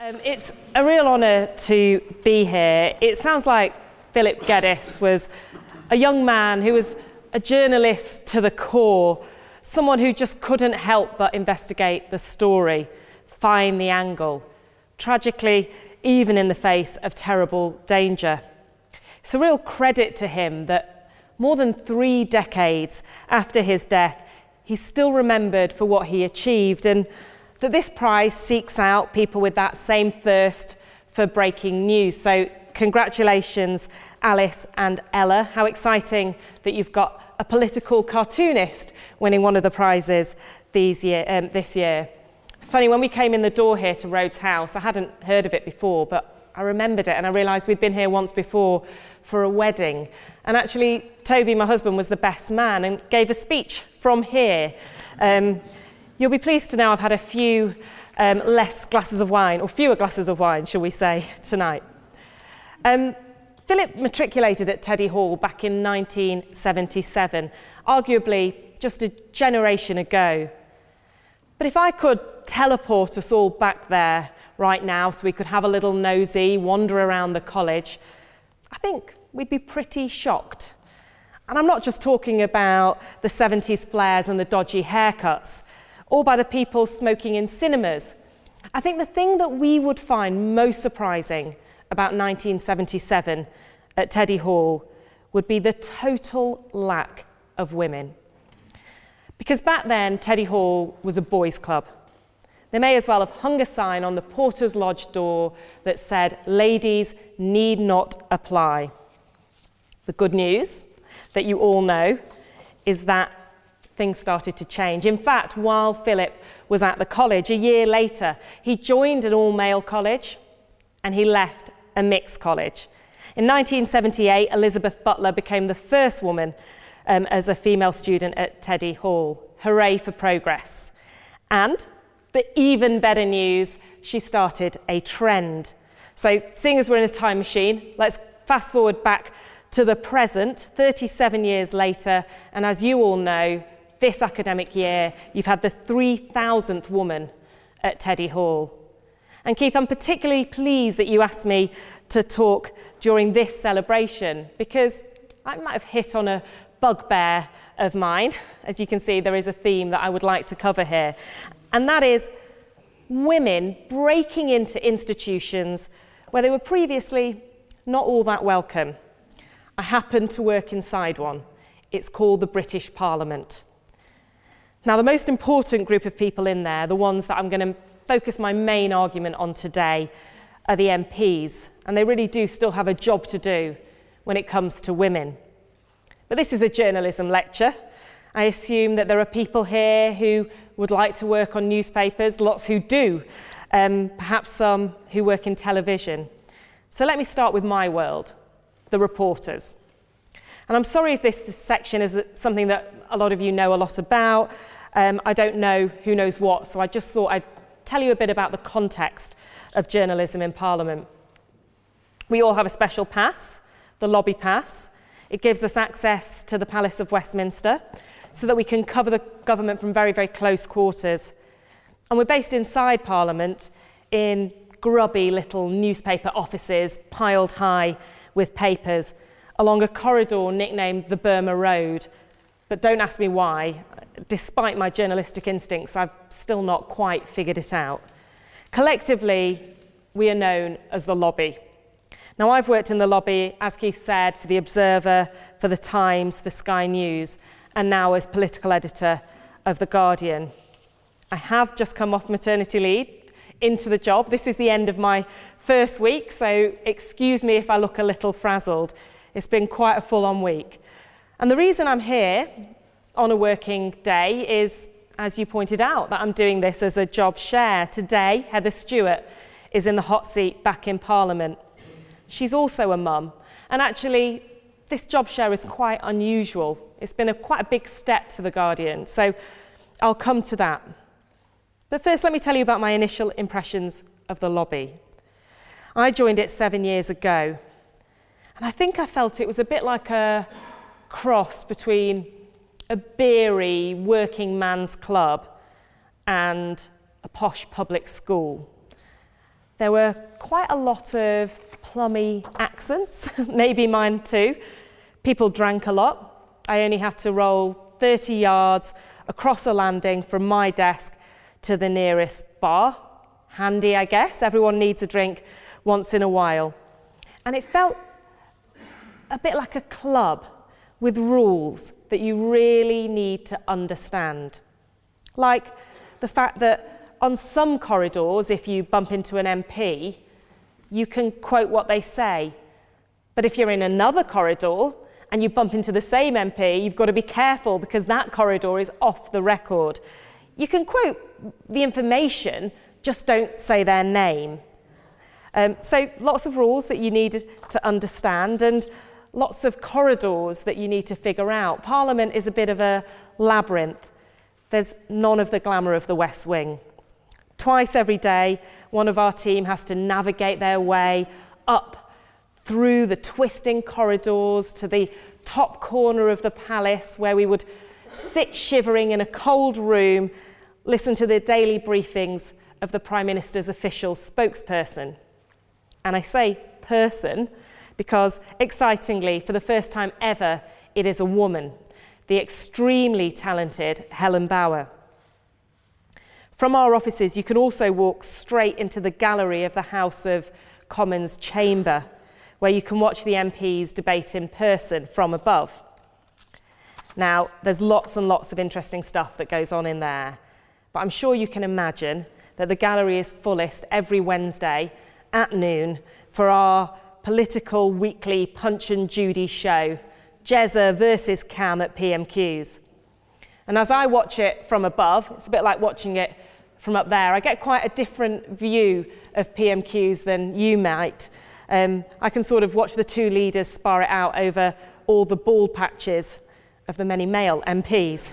Um, it's a real honour to be here. It sounds like Philip Geddes was a young man who was a journalist to the core, someone who just couldn't help but investigate the story, find the angle, tragically, even in the face of terrible danger. It's a real credit to him that more than three decades after his death, he's still remembered for what he achieved and that this prize seeks out people with that same thirst for breaking news. So, congratulations, Alice and Ella. How exciting that you've got a political cartoonist winning one of the prizes year, um, this year. Funny, when we came in the door here to Rhodes House, I hadn't heard of it before, but I remembered it and I realised we'd been here once before for a wedding. And actually, Toby, my husband, was the best man and gave a speech from here. Um, You'll be pleased to know I've had a few um, less glasses of wine, or fewer glasses of wine, shall we say, tonight. Um, Philip matriculated at Teddy Hall back in 1977, arguably just a generation ago. But if I could teleport us all back there right now so we could have a little nosy, wander around the college, I think we'd be pretty shocked. And I'm not just talking about the 70s flares and the dodgy haircuts or by the people smoking in cinemas. I think the thing that we would find most surprising about 1977 at Teddy Hall would be the total lack of women. Because back then, Teddy Hall was a boys' club. They may as well have hung a sign on the Porter's Lodge door that said, Ladies need not apply. The good news that you all know is that things started to change. In fact, while Philip was at the college, a year later, he joined an all male college and he left a mixed college. In 1978, Elizabeth Butler became the first woman um, as a female student at Teddy Hall. Hooray for progress. And the even better news, she started a trend. So, seeing as we're in a time machine, let's fast forward back to the present, 37 years later, and as you all know, this academic year, you've had the 3,000th woman at Teddy Hall. And Keith, I'm particularly pleased that you asked me to talk during this celebration because I might have hit on a bugbear of mine. As you can see, there is a theme that I would like to cover here, and that is women breaking into institutions where they were previously not all that welcome. I happen to work inside one. It's called the British Parliament. Now, the most important group of people in there, the ones that I'm going to focus my main argument on today, are the MPs, and they really do still have a job to do when it comes to women. But this is a journalism lecture. I assume that there are people here who would like to work on newspapers, lots who do, um, perhaps some who work in television. So let me start with my world, the reporters. And I'm sorry if this section is something that a lot of you know a lot about. Um, I don't know who knows what, so I just thought I'd tell you a bit about the context of journalism in Parliament. We all have a special pass, the lobby pass. It gives us access to the Palace of Westminster so that we can cover the government from very, very close quarters. And we're based inside Parliament in grubby little newspaper offices piled high with papers along a corridor nicknamed the Burma Road. But don't ask me why despite my journalistic instincts, I've still not quite figured it out. Collectively, we are known as the lobby. Now, I've worked in the lobby, as Keith said, for The Observer, for The Times, for Sky News, and now as political editor of The Guardian. I have just come off maternity leave into the job. This is the end of my first week, so excuse me if I look a little frazzled. It's been quite a full on week. And the reason I'm here on a working day is, as you pointed out, that I'm doing this as a job share. Today, Heather Stewart is in the hot seat back in Parliament. She's also a mum. And actually, this job share is quite unusual. It's been a, quite a big step for The Guardian. So I'll come to that. But first, let me tell you about my initial impressions of the lobby. I joined it seven years ago. And I think I felt it was a bit like a cross between a beery working man's club and a posh public school. There were quite a lot of plummy accents, maybe mine too. People drank a lot. I only had to roll 30 yards across a landing from my desk to the nearest bar. Handy, I guess. Everyone needs a drink once in a while. And it felt a bit like a club with rules that you really need to understand. Like the fact that on some corridors, if you bump into an MP, you can quote what they say. But if you're in another corridor and you bump into the same MP, you've got to be careful because that corridor is off the record. You can quote the information, just don't say their name. Um, so, lots of rules that you need to understand, and lots of corridors that you need to figure out. Parliament is a bit of a labyrinth. There's none of the glamour of the West Wing. Twice every day, one of our team has to navigate their way up through the twisting corridors to the top corner of the palace where we would sit shivering in a cold room, listen to the daily briefings of the Prime Minister's official spokesperson. And I say person because, excitingly, for the first time ever, it is a woman, the extremely talented Helen Bower. From our offices, you can also walk straight into the gallery of the House of Commons chamber, where you can watch the MPs debate in person from above. Now, there's lots and lots of interesting stuff that goes on in there, but I'm sure you can imagine that the gallery is fullest every Wednesday at noon for our political weekly Punch and Judy show, Jezza versus Cam at PMQs. And as I watch it from above, it's a bit like watching it from up there. I get quite a different view of PMQs than you might. Um, I can sort of watch the two leaders spar it out over all the bald patches of the many male MPs.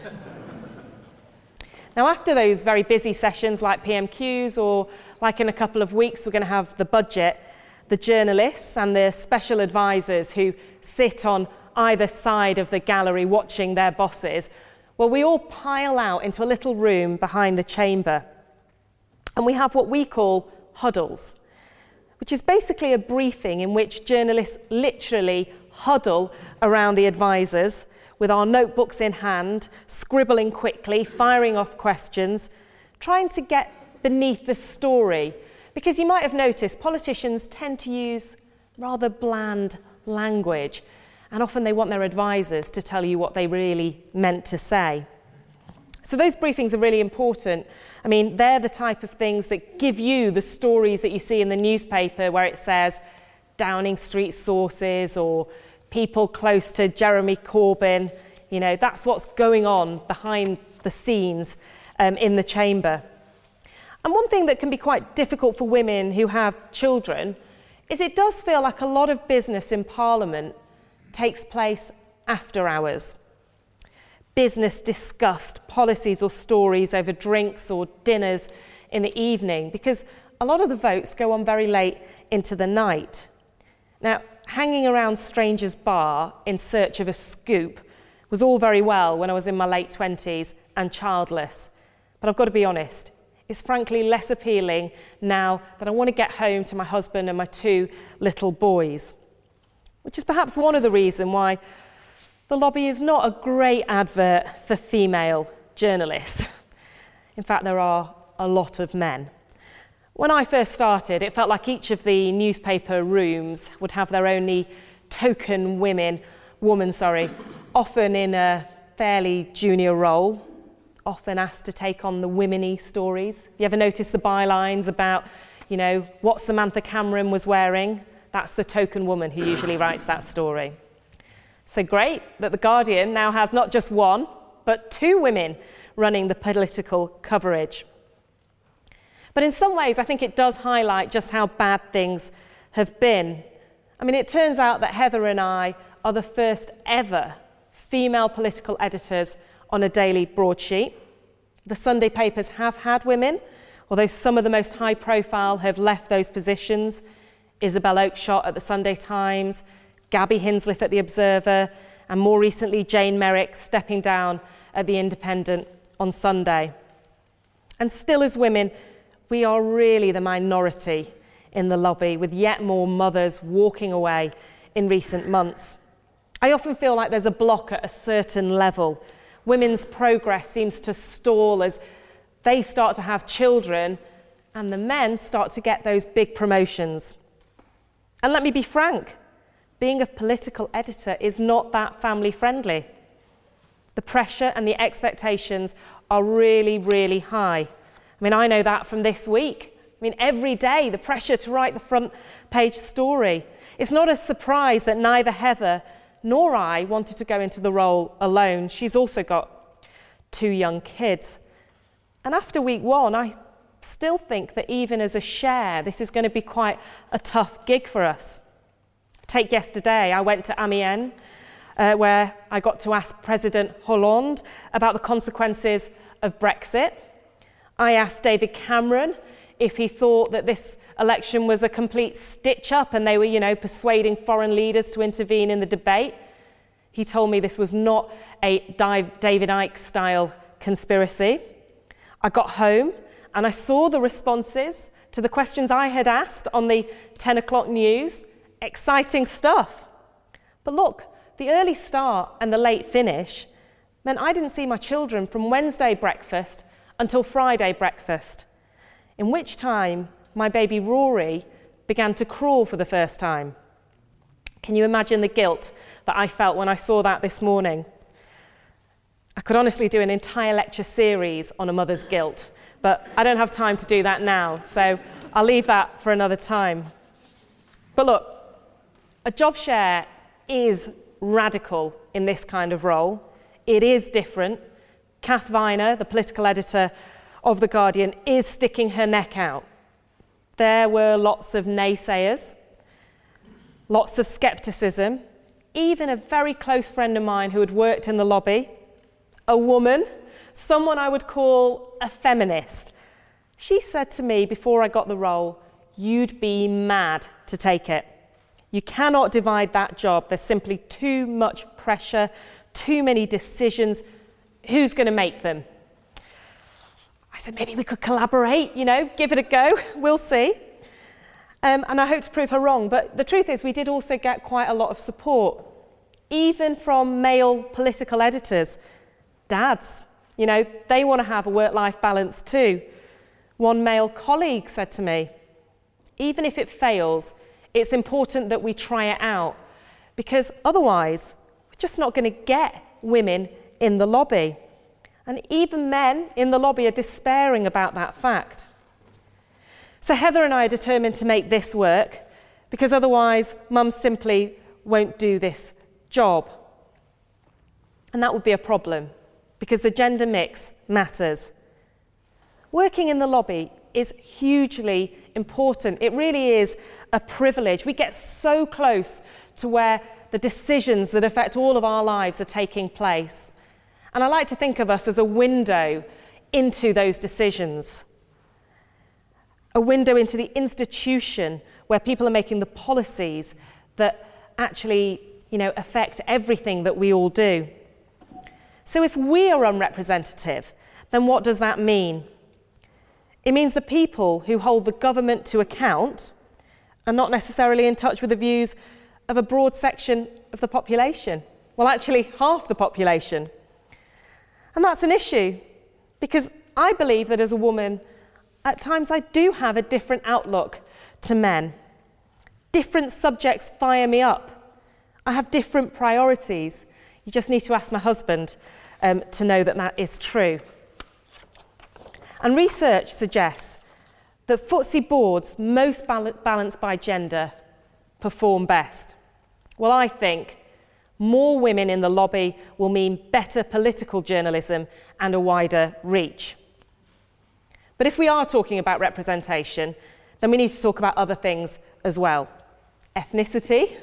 now, after those very busy sessions like PMQs, or like in a couple of weeks, we're going to have the budget, the journalists and the special advisors who sit on either side of the gallery watching their bosses, well, we all pile out into a little room behind the chamber. And we have what we call huddles, which is basically a briefing in which journalists literally huddle around the advisors with our notebooks in hand, scribbling quickly, firing off questions, trying to get beneath the story because you might have noticed politicians tend to use rather bland language, and often they want their advisers to tell you what they really meant to say. So, those briefings are really important. I mean, they're the type of things that give you the stories that you see in the newspaper where it says Downing Street sources or people close to Jeremy Corbyn. You know, that's what's going on behind the scenes um, in the chamber. And one thing that can be quite difficult for women who have children is it does feel like a lot of business in Parliament takes place after hours. Business discussed, policies or stories over drinks or dinners in the evening, because a lot of the votes go on very late into the night. Now, hanging around Strangers Bar in search of a scoop was all very well when I was in my late 20s and childless. But I've got to be honest, is frankly less appealing now that I want to get home to my husband and my two little boys. Which is perhaps one of the reasons why the lobby is not a great advert for female journalists. In fact, there are a lot of men. When I first started, it felt like each of the newspaper rooms would have their only token women, woman, sorry, often in a fairly junior role, often asked to take on the womeny stories. You ever notice the bylines about, you know, what Samantha Cameron was wearing? That's the token woman who usually writes that story. So great that The Guardian now has not just one, but two women running the political coverage. But in some ways, I think it does highlight just how bad things have been. I mean, it turns out that Heather and I are the first ever female political editors on a daily broadsheet. The Sunday papers have had women, although some of the most high profile have left those positions. Isabel Oakeshott at the Sunday Times, Gabby Hinsliff at the Observer, and more recently Jane Merrick stepping down at the Independent on Sunday. And still, as women, we are really the minority in the lobby, with yet more mothers walking away in recent months. I often feel like there's a block at a certain level. Women's progress seems to stall as they start to have children and the men start to get those big promotions. And let me be frank being a political editor is not that family friendly. The pressure and the expectations are really, really high. I mean, I know that from this week. I mean, every day, the pressure to write the front page story. It's not a surprise that neither Heather nor I wanted to go into the role alone. She's also got two young kids. And after week one, I still think that even as a share, this is going to be quite a tough gig for us. Take yesterday, I went to Amiens, uh, where I got to ask President Hollande about the consequences of Brexit. I asked David Cameron if he thought that this election was a complete stitch up and they were, you know, persuading foreign leaders to intervene in the debate. He told me this was not a David Icke style conspiracy. I got home and I saw the responses to the questions I had asked on the 10 o'clock news. Exciting stuff. But look, the early start and the late finish meant I didn't see my children from Wednesday breakfast until Friday breakfast, in which time my baby Rory began to crawl for the first time. Can you imagine the guilt that I felt when I saw that this morning? I could honestly do an entire lecture series on a mother's guilt, but I don't have time to do that now, so I'll leave that for another time. But look, a job share is radical in this kind of role. It is different. Kath Viner, the political editor of The Guardian, is sticking her neck out. There were lots of naysayers, lots of skepticism, even a very close friend of mine who had worked in the lobby, a woman, someone I would call a feminist. She said to me before I got the role, You'd be mad to take it. You cannot divide that job. There's simply too much pressure, too many decisions. Who's going to make them? Said, maybe we could collaborate, you know, give it a go. We'll see. Um, and I hope to prove her wrong. But the truth is, we did also get quite a lot of support, even from male political editors, dads. You know, they want to have a work life balance too. One male colleague said to me, even if it fails, it's important that we try it out because otherwise, we're just not going to get women in the lobby. And even men in the lobby are despairing about that fact. So Heather and I are determined to make this work because otherwise, mum simply won't do this job. And that would be a problem because the gender mix matters. Working in the lobby is hugely important. It really is a privilege. We get so close to where the decisions that affect all of our lives are taking place. And I like to think of us as a window into those decisions, a window into the institution where people are making the policies that actually you know, affect everything that we all do. So if we are unrepresentative, then what does that mean? It means the people who hold the government to account are not necessarily in touch with the views of a broad section of the population. Well, actually, half the population. And that's an issue because I believe that as a woman, at times I do have a different outlook to men. Different subjects fire me up. I have different priorities. You just need to ask my husband um, to know that that is true. And research suggests that FTSE boards most balanced by gender perform best? Well, I think more women in the lobby will mean better political journalism and a wider reach. But if we are talking about representation, then we need to talk about other things as well. Ethnicity.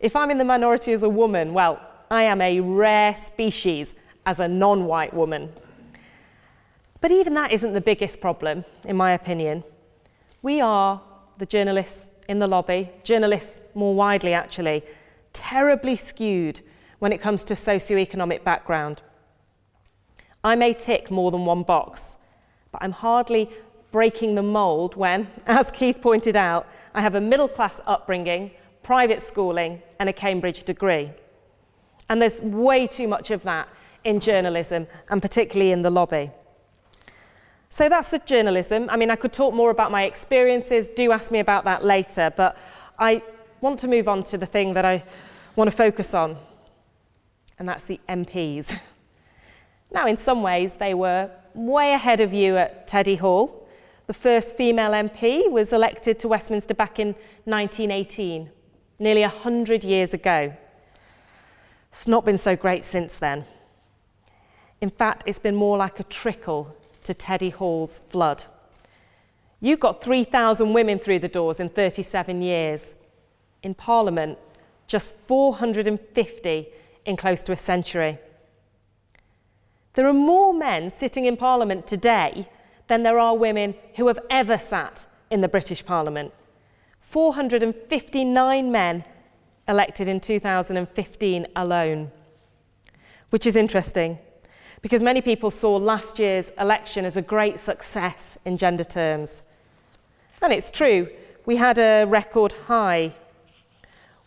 If I'm in the minority as a woman, well, I am a rare species as a non white woman. But even that isn't the biggest problem, in my opinion. We are, the journalists in the lobby, journalists more widely actually, terribly skewed when it comes to socioeconomic background. I may tick more than one box, but I'm hardly breaking the mould when, as Keith pointed out, I have a middle class upbringing, private schooling, and a Cambridge degree. And there's way too much of that in journalism, and particularly in the lobby. So that's the journalism. I mean, I could talk more about my experiences, do ask me about that later, but I want to move on to the thing that I want to focus on, and that's the MPs. Now, in some ways, they were way ahead of you at Teddy Hall. The first female MP was elected to Westminster back in 1918, nearly 100 years ago. It's not been so great since then. In fact, it's been more like a trickle to Teddy Hall's flood. You got 3,000 women through the doors in 37 years. In Parliament, just 450 in close to a century. There are more men sitting in Parliament today than there are women who have ever sat in the British Parliament. 459 men elected in 2015 alone, which is interesting because many people saw last year's election as a great success in gender terms. And it's true, we had a record high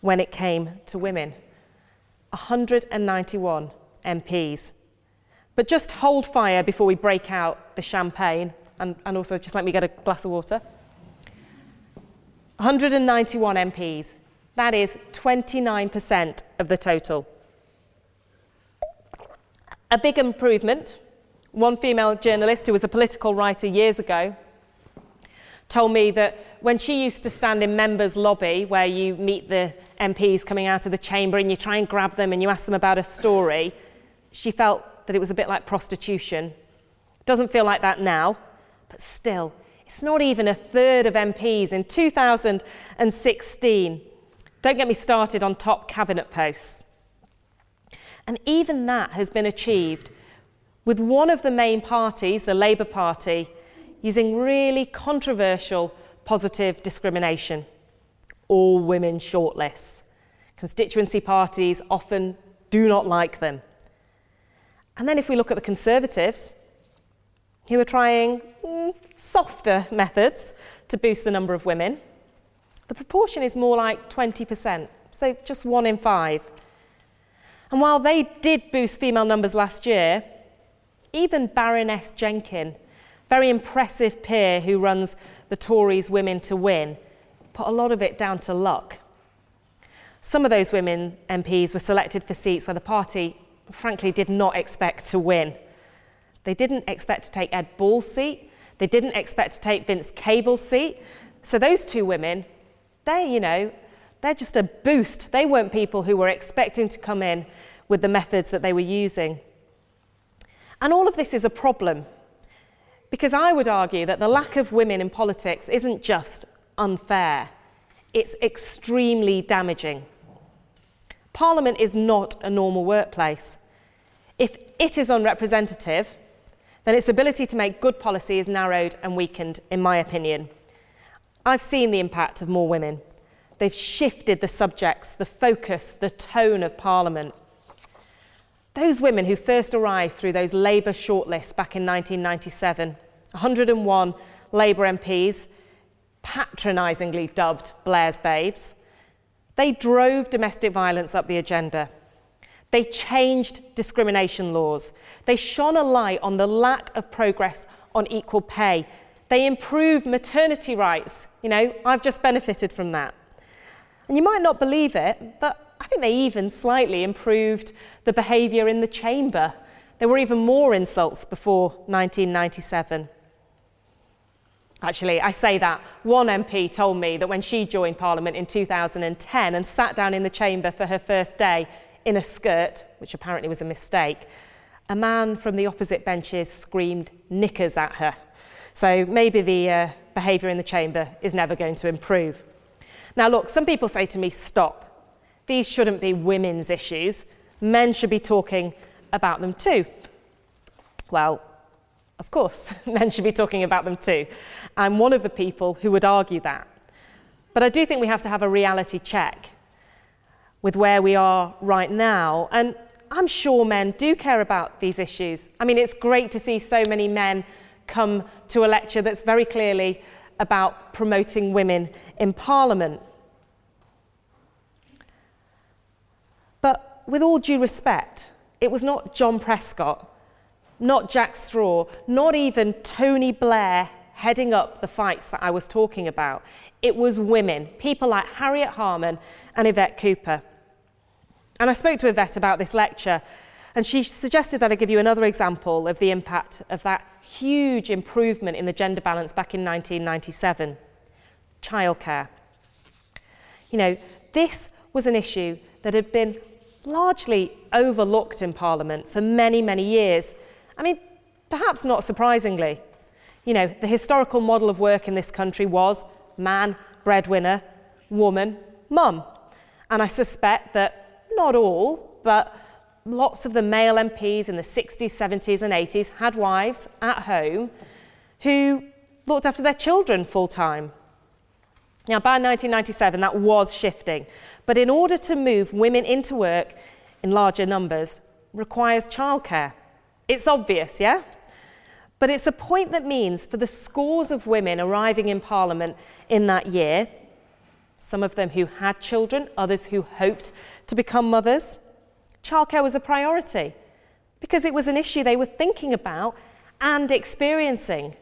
when it came to women 191 MPs. But just hold fire before we break out the champagne, and, and also just let me get a glass of water. 191 MPs. That is 29% of the total. A big improvement. One female journalist who was a political writer years ago told me that when she used to stand in members' lobby, where you meet the MPs coming out of the chamber and you try and grab them and you ask them about a story, she felt that it was a bit like prostitution. Doesn't feel like that now, but still, it's not even a third of MPs in 2016. Don't get me started on top cabinet posts. And even that has been achieved with one of the main parties, the Labour Party, using really controversial positive discrimination. All women shortlists. Constituency parties often do not like them. And then if we look at the Conservatives, who are trying mm, softer methods to boost the number of women, the proportion is more like 20%, so just one in five. And while they did boost female numbers last year, even Baroness Jenkin, very impressive peer who runs the Tories Women to Win, put a lot of it down to luck. Some of those women MPs were selected for seats where the party frankly did not expect to win. They didn't expect to take Ed Balls' seat. They didn't expect to take Vince Cable's seat. So those two women, they, you know, they're just a boost. They weren't people who were expecting to come in with the methods that they were using. And all of this is a problem because I would argue that the lack of women in politics isn't just unfair, it's extremely damaging. Parliament is not a normal workplace. If it is unrepresentative, then its ability to make good policy is narrowed and weakened, in my opinion. I've seen the impact of more women. They've shifted the subjects, the focus, the tone of Parliament. Those women who first arrived through those Labour shortlists back in 1997, 101 Labour MPs, patronisingly dubbed Blair's Babes, they drove domestic violence up the agenda. They changed discrimination laws. They shone a light on the lack of progress on equal pay. They improved maternity rights. You know, I've just benefited from that. And you might not believe it, but I think they even slightly improved the behaviour in the chamber. There were even more insults before 1997. Actually, I say that. One MP told me that when she joined Parliament in 2010 and sat down in the chamber for her first day in a skirt, which apparently was a mistake, a man from the opposite benches screamed knickers at her. So maybe the uh, behaviour in the chamber is never going to improve. Now, look, some people say to me, stop. These shouldn't be women's issues. Men should be talking about them too. Well, of course, men should be talking about them too. I'm one of the people who would argue that. But I do think we have to have a reality check with where we are right now. And I'm sure men do care about these issues. I mean, it's great to see so many men come to a lecture that's very clearly about promoting women in Parliament. But with all due respect, it was not John Prescott, not Jack Straw, not even Tony Blair heading up the fights that I was talking about. It was women, people like Harriet Harman and Yvette Cooper. And I spoke to Yvette about this lecture, and she suggested that I give you another example of the impact of that huge improvement in the gender balance back in 1997 childcare. You know, this was an issue that had been largely overlooked in Parliament for many, many years. I mean, perhaps not surprisingly. You know, the historical model of work in this country was man, breadwinner, woman, mum. And I suspect that not all, but lots of the male MPs in the 60s, 70s, and 80s had wives at home who looked after their children full time. Now, by 1997, that was shifting. But in order to move women into work in larger numbers requires childcare. It's obvious, yeah? But it's a point that means for the scores of women arriving in Parliament in that year, some of them who had children, others who hoped to become mothers, childcare was a priority because it was an issue they were thinking about and experiencing.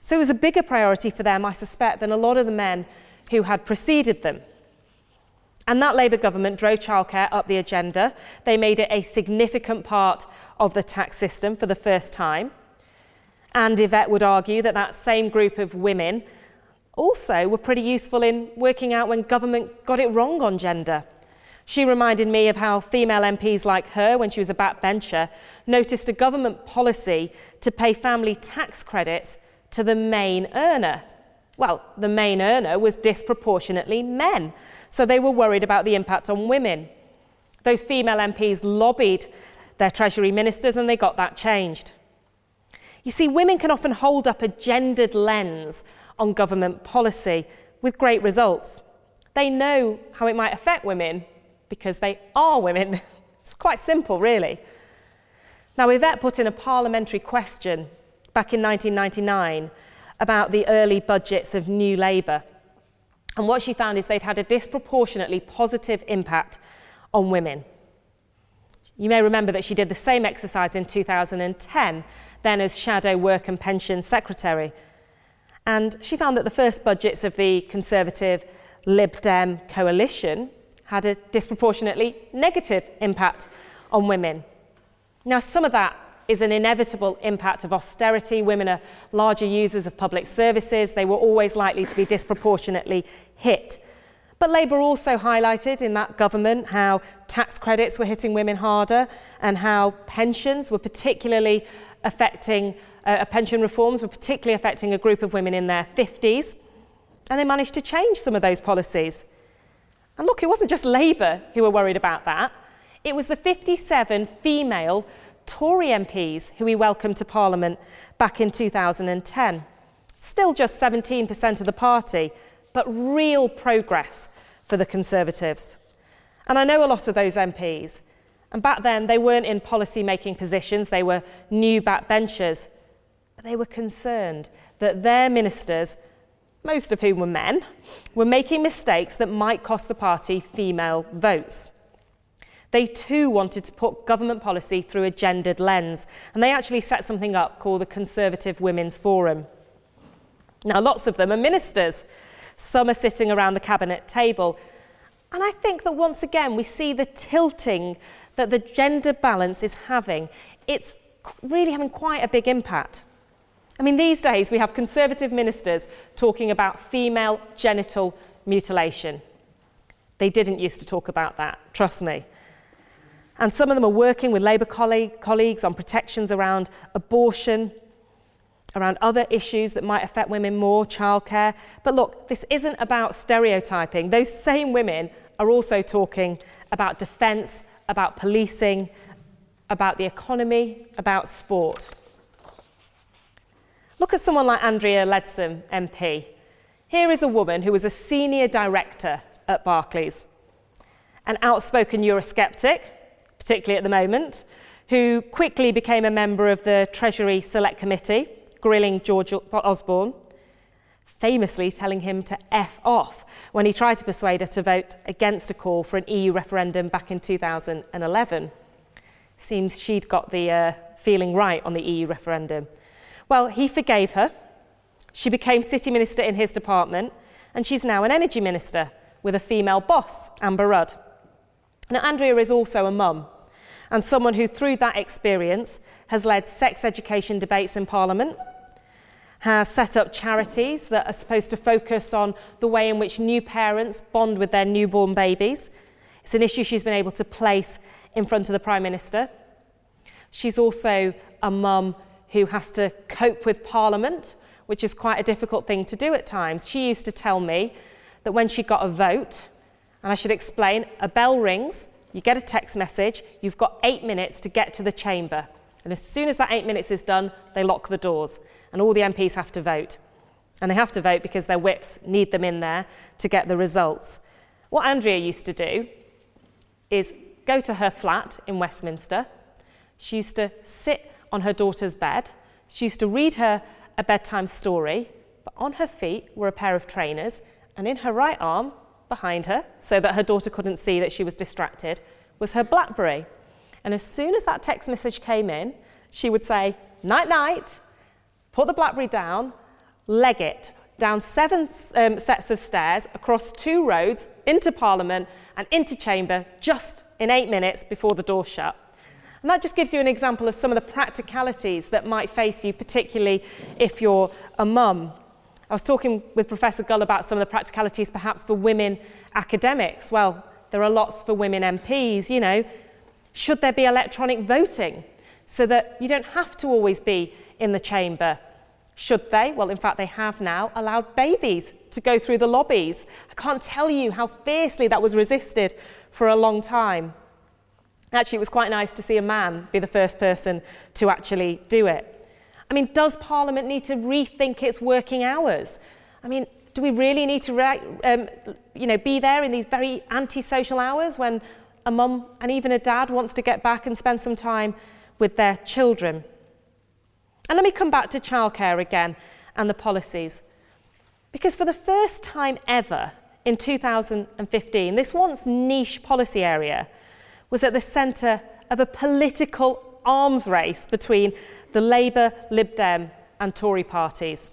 So it was a bigger priority for them, I suspect, than a lot of the men who had preceded them. And that Labour government drove childcare up the agenda. They made it a significant part of the tax system for the first time. And Yvette would argue that that same group of women also were pretty useful in working out when government got it wrong on gender. She reminded me of how female MPs like her, when she was a backbencher, noticed a government policy to pay family tax credits to the main earner. Well, the main earner was disproportionately men, so they were worried about the impact on women. Those female MPs lobbied their Treasury ministers and they got that changed. You see, women can often hold up a gendered lens on government policy with great results. They know how it might affect women, because they are women. It's quite simple, really. Now, Yvette put in a parliamentary question back in 1999 about the early budgets of New Labour. And what she found is they'd had a disproportionately positive impact on women. You may remember that she did the same exercise in 2010, then as Shadow Work and Pension Secretary. And she found that the first budgets of the Conservative Lib Dem coalition had a disproportionately negative impact on women. Now, some of that is an inevitable impact of austerity. Women are larger users of public services, they were always likely to be disproportionately hit. But Labour also highlighted in that government how tax credits were hitting women harder and how pensions were particularly affecting, uh, pension reforms were particularly affecting a group of women in their 50s. And they managed to change some of those policies. And look, it wasn't just Labour who were worried about that. It was the 57 female Tory MPs who we welcomed to Parliament back in 2010. Still just 17% of the party, but real progress for the Conservatives. And I know a lot of those MPs. And back then, they weren't in policy making positions, they were new backbenchers. But they were concerned that their ministers most of whom were men, were making mistakes that might cost the party female votes. They too wanted to put government policy through a gendered lens, and they actually set something up called the Conservative Women's Forum. Now, lots of them are ministers. Some are sitting around the cabinet table. And I think that once again we see the tilting that the gender balance is having. It's really having quite a big impact. I mean, these days we have Conservative ministers talking about female genital mutilation. They didn't used to talk about that, trust me. And some of them are working with Labour colleague, colleagues on protections around abortion, around other issues that might affect women more, childcare. But look, this isn't about stereotyping. Those same women are also talking about defence, about policing, about the economy, about sport. Look at someone like Andrea Leadsom, MP. Here is a woman who was a senior director at Barclays, an outspoken Eurosceptic, particularly at the moment, who quickly became a member of the Treasury Select Committee, grilling George Osborne, famously telling him to F off when he tried to persuade her to vote against a call for an EU referendum back in 2011. Seems she'd got the uh, feeling right on the EU referendum. Well, he forgave her. She became city minister in his department, and she's now an energy minister with a female boss, Amber Rudd. Now, Andrea is also a mum, and someone who, through that experience, has led sex education debates in Parliament, has set up charities that are supposed to focus on the way in which new parents bond with their newborn babies. It's an issue she's been able to place in front of the Prime Minister. She's also a mum who has to cope with Parliament, which is quite a difficult thing to do at times. She used to tell me that when she got a vote, and I should explain, a bell rings, you get a text message, you've got eight minutes to get to the chamber. And as soon as that eight minutes is done, they lock the doors, and all the MPs have to vote. And they have to vote because their whips need them in there to get the results. What Andrea used to do is go to her flat in Westminster. She used to sit on her daughter's bed. She used to read her a bedtime story, but on her feet were a pair of trainers, and in her right arm behind her, so that her daughter couldn't see that she was distracted, was her Blackberry. And as soon as that text message came in, she would say, Night, night, put the Blackberry down, leg it down seven um, sets of stairs across two roads into Parliament and into Chamber just in eight minutes before the door shut. And that just gives you an example of some of the practicalities that might face you, particularly if you're a mum. I was talking with Professor Gull about some of the practicalities perhaps for women academics. Well, there are lots for women MPs, you know. Should there be electronic voting so that you don't have to always be in the chamber? Should they? Well, in fact, they have now allowed babies to go through the lobbies. I can't tell you how fiercely that was resisted for a long time. Actually, it was quite nice to see a man be the first person to actually do it. I mean, does Parliament need to rethink its working hours? I mean, do we really need to um, you know, be there in these very antisocial hours when a mum and even a dad wants to get back and spend some time with their children? And let me come back to childcare again and the policies. Because for the first time ever in 2015, this once niche policy area was at the centre of a political arms race between the Labour, Lib Dem, and Tory parties.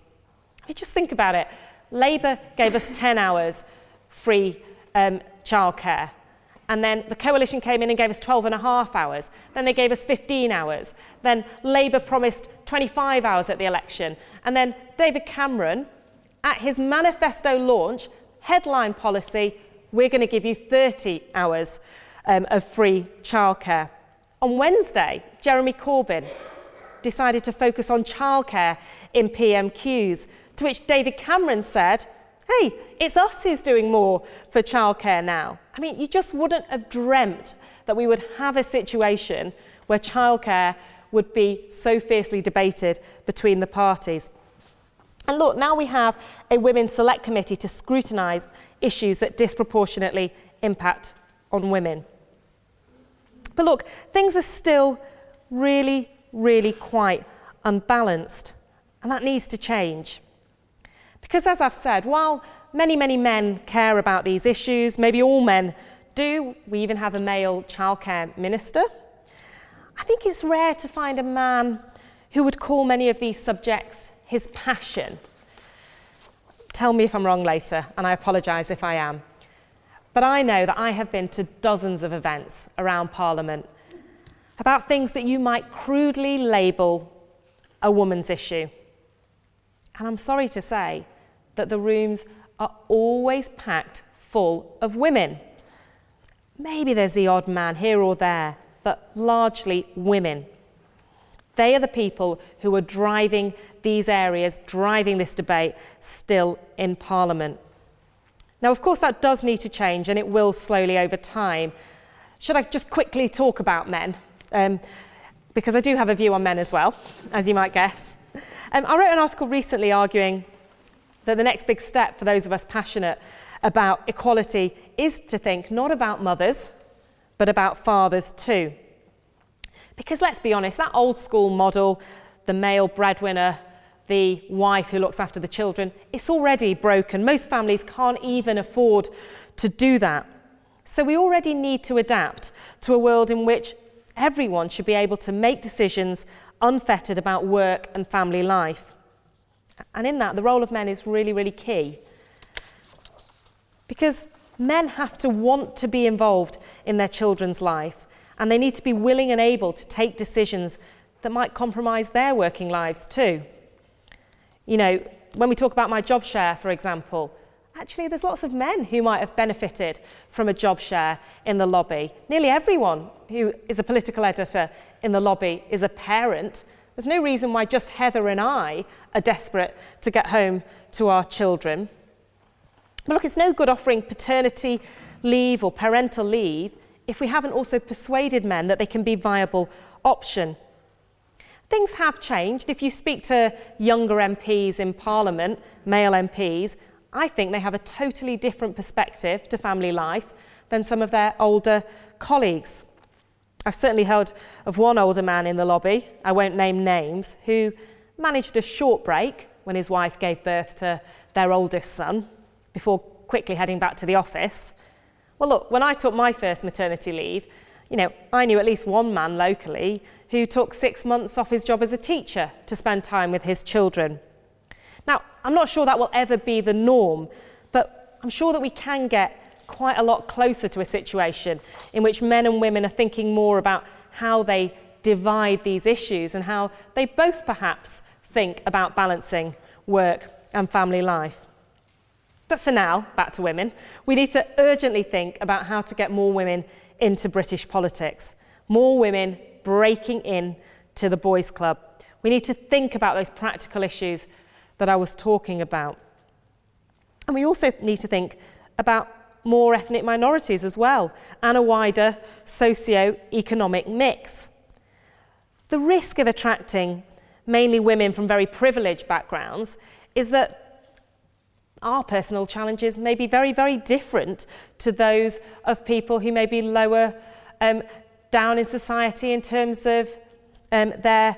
I mean, just think about it. Labour gave us 10 hours free um, childcare. And then the coalition came in and gave us 12 and a half hours. Then they gave us 15 hours. Then Labour promised 25 hours at the election. And then David Cameron, at his manifesto launch, headline policy we're going to give you 30 hours um, of free childcare. On Wednesday, Jeremy Corbyn decided to focus on childcare in PMQs, to which David Cameron said, Hey, it's us who's doing more for childcare now. I mean, you just wouldn't have dreamt that we would have a situation where childcare would be so fiercely debated between the parties. And look, now we have a Women's Select Committee to scrutinise issues that disproportionately impact on women. But look, things are still really really quite unbalanced. And that needs to change. Because, as I've said, while many, many men care about these issues, maybe all men do, we even have a male childcare minister. I think it's rare to find a man who would call many of these subjects his passion. Tell me if I'm wrong later, and I apologise if I am. But I know that I have been to dozens of events around Parliament about things that you might crudely label a woman's issue. And I'm sorry to say that the rooms are always packed full of women. Maybe there's the odd man here or there, but largely women. They are the people who are driving these areas, driving this debate still in Parliament. Now, of course, that does need to change and it will slowly over time. Should I just quickly talk about men? um, because I do have a view on men as well, as you might guess. Um, I wrote an article recently arguing that the next big step for those of us passionate about equality is to think not about mothers, but about fathers too. Because let's be honest, that old school model, the male breadwinner, the wife who looks after the children, it's already broken. Most families can't even afford to do that. So we already need to adapt to a world in which everyone should be able to make decisions unfettered about work and family life. And in that, the role of men is really, really key. Because men have to want to be involved in their children's life, and they need to be willing and able to take decisions that might compromise their working lives too. You know, when we talk about my job share, for example, actually there's lots of men who might have benefited from a job share in the lobby. Nearly everyone who is a political editor in the lobby is a parent. There's no reason why just Heather and I are desperate to get home to our children. But look, it's no good offering paternity leave or parental leave if we haven't also persuaded men that they can be a viable option. Things have changed. If you speak to younger MPs in Parliament, male MPs, I think they have a totally different perspective to family life than some of their older colleagues. I've certainly heard of one older man in the lobby, I won't name names, who managed a short break when his wife gave birth to their oldest son before quickly heading back to the office. Well, look, when I took my first maternity leave, you know, I knew at least one man locally who took six months off his job as a teacher to spend time with his children. Now, I'm not sure that will ever be the norm, but I'm sure that we can get quite a lot closer to a situation in which men and women are thinking more about how they divide these issues and how they both perhaps think about balancing work and family life. But for now, back to women, we need to urgently think about how to get more women into British politics, more women breaking in to the boys' club. We need to think about those practical issues that I was talking about. And we also need to think about more ethnic minorities as well and a wider socio-economic mix. The risk of attracting mainly women from very privileged backgrounds is that our personal challenges may be very, very different to those of people who may be lower um, down in society in terms of um, their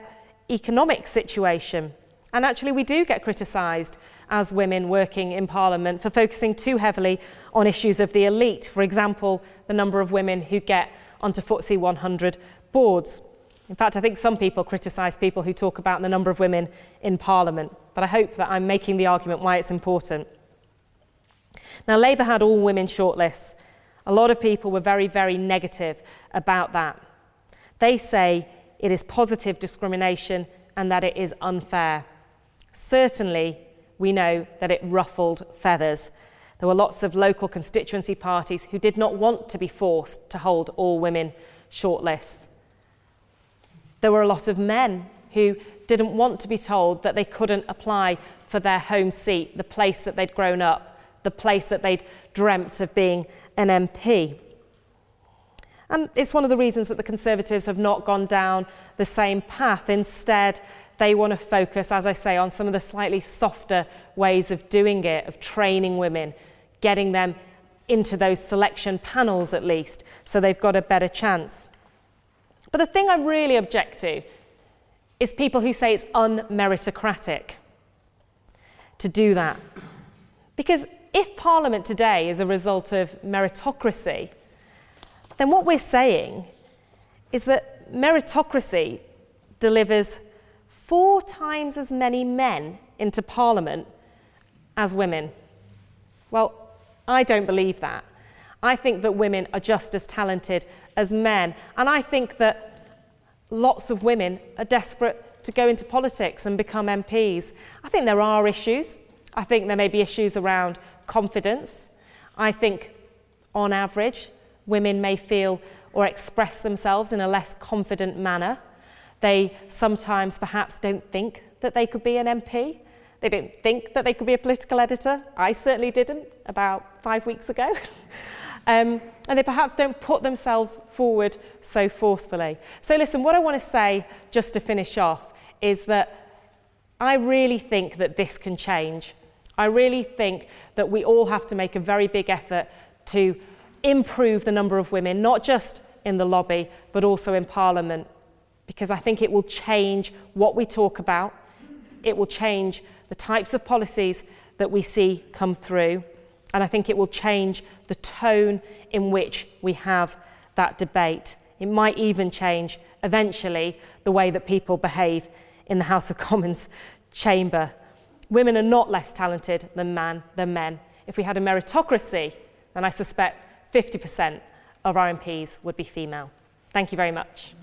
economic situation. And actually, we do get criticised as women working in Parliament for focusing too heavily on issues of the elite. For example, the number of women who get onto FTSE 100 boards. In fact, I think some people criticise people who talk about the number of women in Parliament, but I hope that I'm making the argument why it's important. Now, Labour had all women shortlists. A lot of people were very, very negative about that. They say it is positive discrimination and that it is unfair. Certainly, we know that it ruffled feathers. There were lots of local constituency parties who did not want to be forced to hold all women shortlists. There were a lot of men who didn't want to be told that they couldn't apply for their home seat, the place that they'd grown up, the place that they'd dreamt of being an MP. And it's one of the reasons that the Conservatives have not gone down the same path. Instead, they want to focus, as I say, on some of the slightly softer ways of doing it, of training women, getting them into those selection panels at least, so they've got a better chance. But the thing I really object to is people who say it's unmeritocratic to do that. Because if Parliament today is a result of meritocracy, then what we're saying is that meritocracy delivers four times as many men into Parliament as women. Well, I don't believe that. I think that women are just as talented as men. And I think that lots of women are desperate to go into politics and become MPs. I think there are issues. I think there may be issues around confidence. I think, on average, women may feel or express themselves in a less confident manner. They sometimes perhaps don't think that they could be an MP. They don't think that they could be a political editor. I certainly didn't about five weeks ago. um, and they perhaps don't put themselves forward so forcefully. So, listen, what I want to say just to finish off is that I really think that this can change. I really think that we all have to make a very big effort to improve the number of women, not just in the lobby, but also in Parliament, because I think it will change what we talk about. It will change the types of policies that we see come through. And I think it will change the tone in which we have that debate. It might even change eventually the way that people behave in the House of Commons chamber. Women are not less talented than, man, than men. If we had a meritocracy, then I suspect 50% of our MPs would be female. Thank you very much.